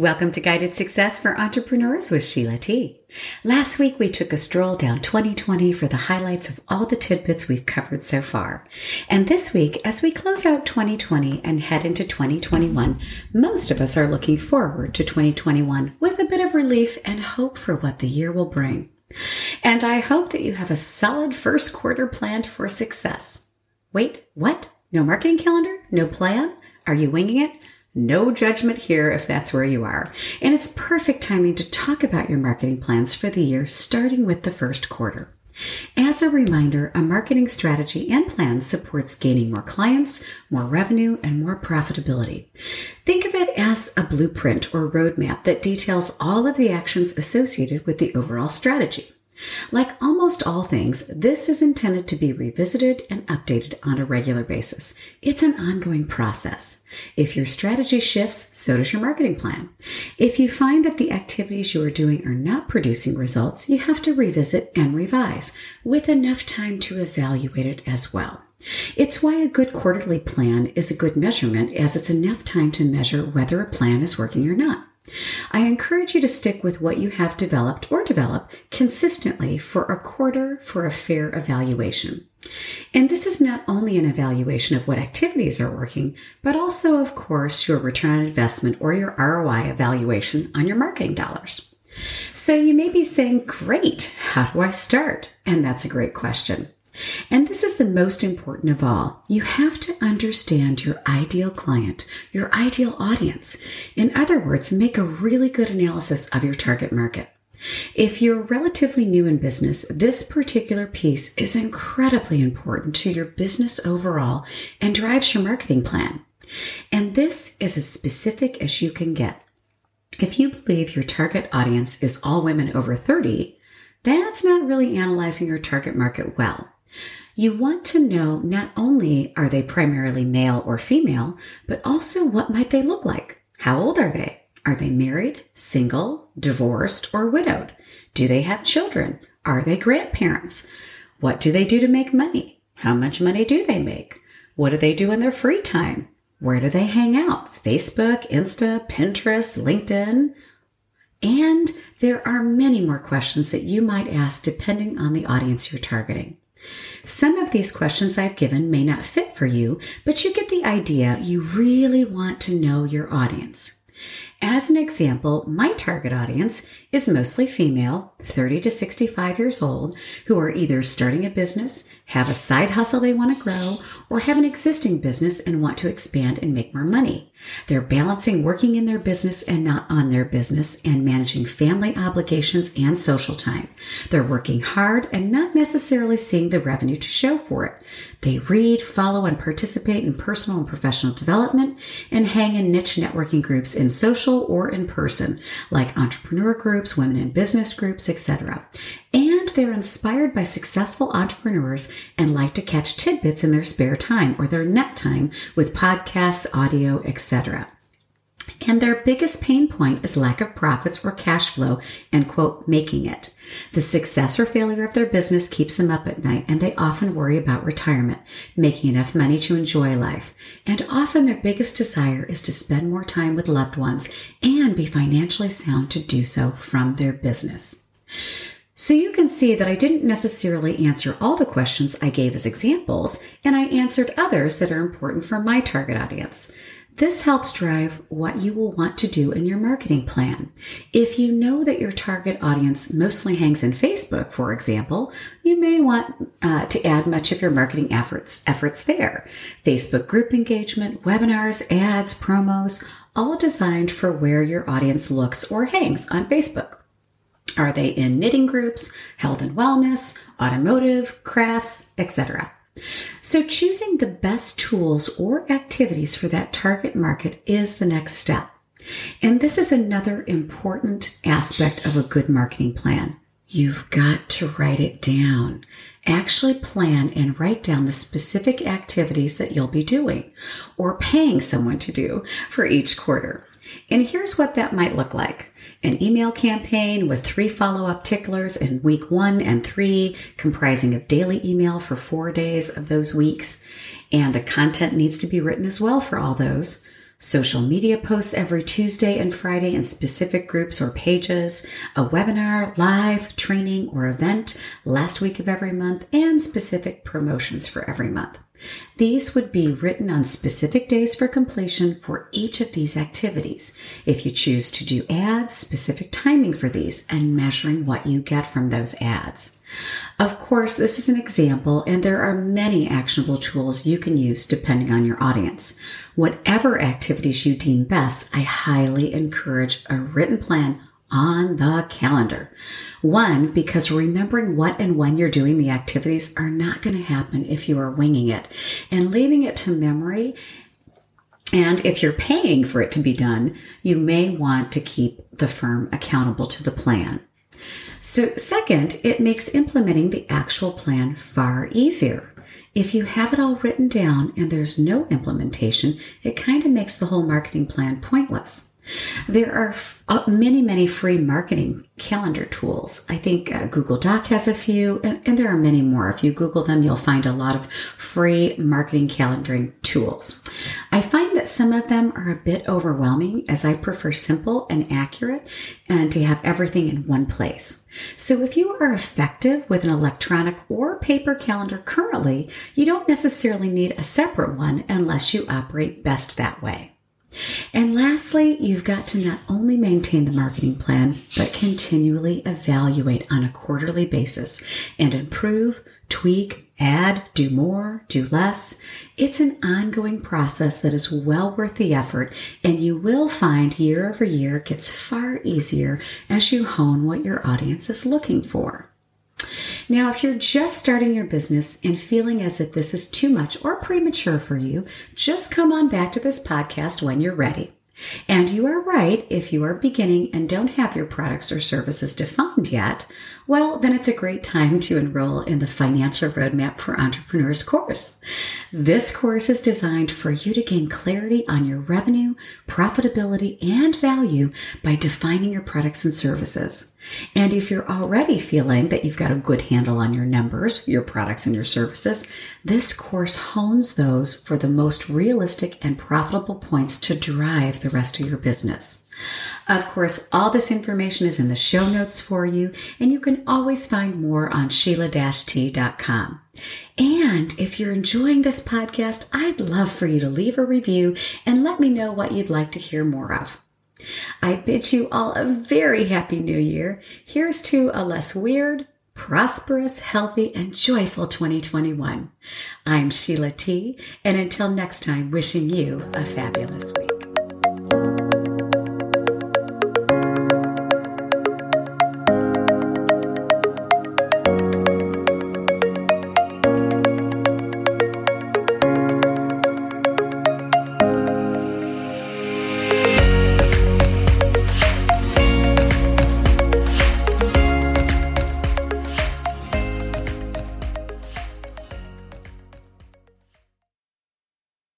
Welcome to Guided Success for Entrepreneurs with Sheila T. Last week we took a stroll down 2020 for the highlights of all the tidbits we've covered so far. And this week, as we close out 2020 and head into 2021, most of us are looking forward to 2021 with a bit of relief and hope for what the year will bring. And I hope that you have a solid first quarter planned for success. Wait, what? No marketing calendar? No plan? Are you winging it? No judgment here if that's where you are. And it's perfect timing to talk about your marketing plans for the year, starting with the first quarter. As a reminder, a marketing strategy and plan supports gaining more clients, more revenue, and more profitability. Think of it as a blueprint or roadmap that details all of the actions associated with the overall strategy. Like almost all things, this is intended to be revisited and updated on a regular basis. It's an ongoing process. If your strategy shifts, so does your marketing plan. If you find that the activities you are doing are not producing results, you have to revisit and revise with enough time to evaluate it as well. It's why a good quarterly plan is a good measurement as it's enough time to measure whether a plan is working or not. I encourage you to stick with what you have developed or develop consistently for a quarter for a fair evaluation. And this is not only an evaluation of what activities are working, but also, of course, your return on investment or your ROI evaluation on your marketing dollars. So you may be saying, Great, how do I start? And that's a great question. And this is the most important of all. You have to understand your ideal client, your ideal audience. In other words, make a really good analysis of your target market. If you're relatively new in business, this particular piece is incredibly important to your business overall and drives your marketing plan. And this is as specific as you can get. If you believe your target audience is all women over 30, that's not really analyzing your target market well. You want to know not only are they primarily male or female, but also what might they look like? How old are they? Are they married, single, divorced, or widowed? Do they have children? Are they grandparents? What do they do to make money? How much money do they make? What do they do in their free time? Where do they hang out? Facebook, Insta, Pinterest, LinkedIn? And there are many more questions that you might ask depending on the audience you're targeting. Some of these questions I've given may not fit for you, but you get the idea. You really want to know your audience. As an example, my target audience is mostly female, 30 to 65 years old, who are either starting a business, have a side hustle they want to grow, or have an existing business and want to expand and make more money. They're balancing working in their business and not on their business and managing family obligations and social time. They're working hard and not necessarily seeing the revenue to show for it. They read, follow, and participate in personal and professional development and hang in niche networking groups in social or in person, like entrepreneur groups, women in business groups, etc. And they're inspired by successful entrepreneurs and like to catch tidbits in their spare time or their net time with podcasts, audio, etc. And their biggest pain point is lack of profits or cash flow and quote, making it. The success or failure of their business keeps them up at night and they often worry about retirement, making enough money to enjoy life. And often their biggest desire is to spend more time with loved ones and be financially sound to do so from their business. So you can see that I didn't necessarily answer all the questions I gave as examples, and I answered others that are important for my target audience. This helps drive what you will want to do in your marketing plan. If you know that your target audience mostly hangs in Facebook, for example, you may want uh, to add much of your marketing efforts efforts there. Facebook group engagement, webinars, ads, promos, all designed for where your audience looks or hangs on Facebook. Are they in knitting groups, health and wellness, automotive, crafts, etc.? So, choosing the best tools or activities for that target market is the next step. And this is another important aspect of a good marketing plan You've got to write it down. Actually plan and write down the specific activities that you'll be doing or paying someone to do for each quarter. And here's what that might look like. An email campaign with three follow-up ticklers in week one and three, comprising of daily email for four days of those weeks. And the content needs to be written as well for all those social media posts every Tuesday and Friday in specific groups or pages, a webinar, live, training, or event last week of every month, and specific promotions for every month. These would be written on specific days for completion for each of these activities. If you choose to do ads, specific timing for these, and measuring what you get from those ads. Of course, this is an example, and there are many actionable tools you can use depending on your audience. Whatever activities you deem best, I highly encourage a written plan on the calendar. One, because remembering what and when you're doing the activities are not going to happen if you are winging it. And leaving it to memory and if you're paying for it to be done, you may want to keep the firm accountable to the plan. So, second, it makes implementing the actual plan far easier. If you have it all written down and there's no implementation, it kind of makes the whole marketing plan pointless. There are uh, many, many free marketing calendar tools. I think uh, Google Doc has a few, and, and, there are many more. If you Google them, you'll find a lot of free marketing calendaring tools. I find that some of them are a bit overwhelming as I prefer simple and accurate and to have everything in one place. So if you are effective with an electronic or paper calendar currently, you don't necessarily need a separate one unless you operate best that way. And lastly, you've got to not only maintain the marketing plan, but continually evaluate on a quarterly basis and improve, tweak, add, do more, do less. It's an ongoing process that is well worth the effort, and you will find year over year gets far easier as you hone what your audience is looking for. Now, if you're just starting your business and feeling as if this is too much or premature for you, just come on back to this podcast when you're ready. And you are right if you are beginning and don't have your products or services defined yet, well, then it's a great time to enroll in the Financial Roadmap for Entrepreneurs course. This course is designed for you to gain clarity on your revenue, profitability, and value by defining your products and services. And if you're already feeling that you've got a good handle on your numbers, your products, and your services, this course hones those for the most realistic and profitable points to drive the rest of your business. Of course, all this information is in the show notes for you, and you can always find more on Sheila-T.com. And if you're enjoying this podcast, I'd love for you to leave a review and let me know what you'd like to hear more of. I bid you all a very happy new year. Here's to a less weird, prosperous, healthy, and joyful 2021. I'm Sheila T, and until next time, wishing you a fabulous week.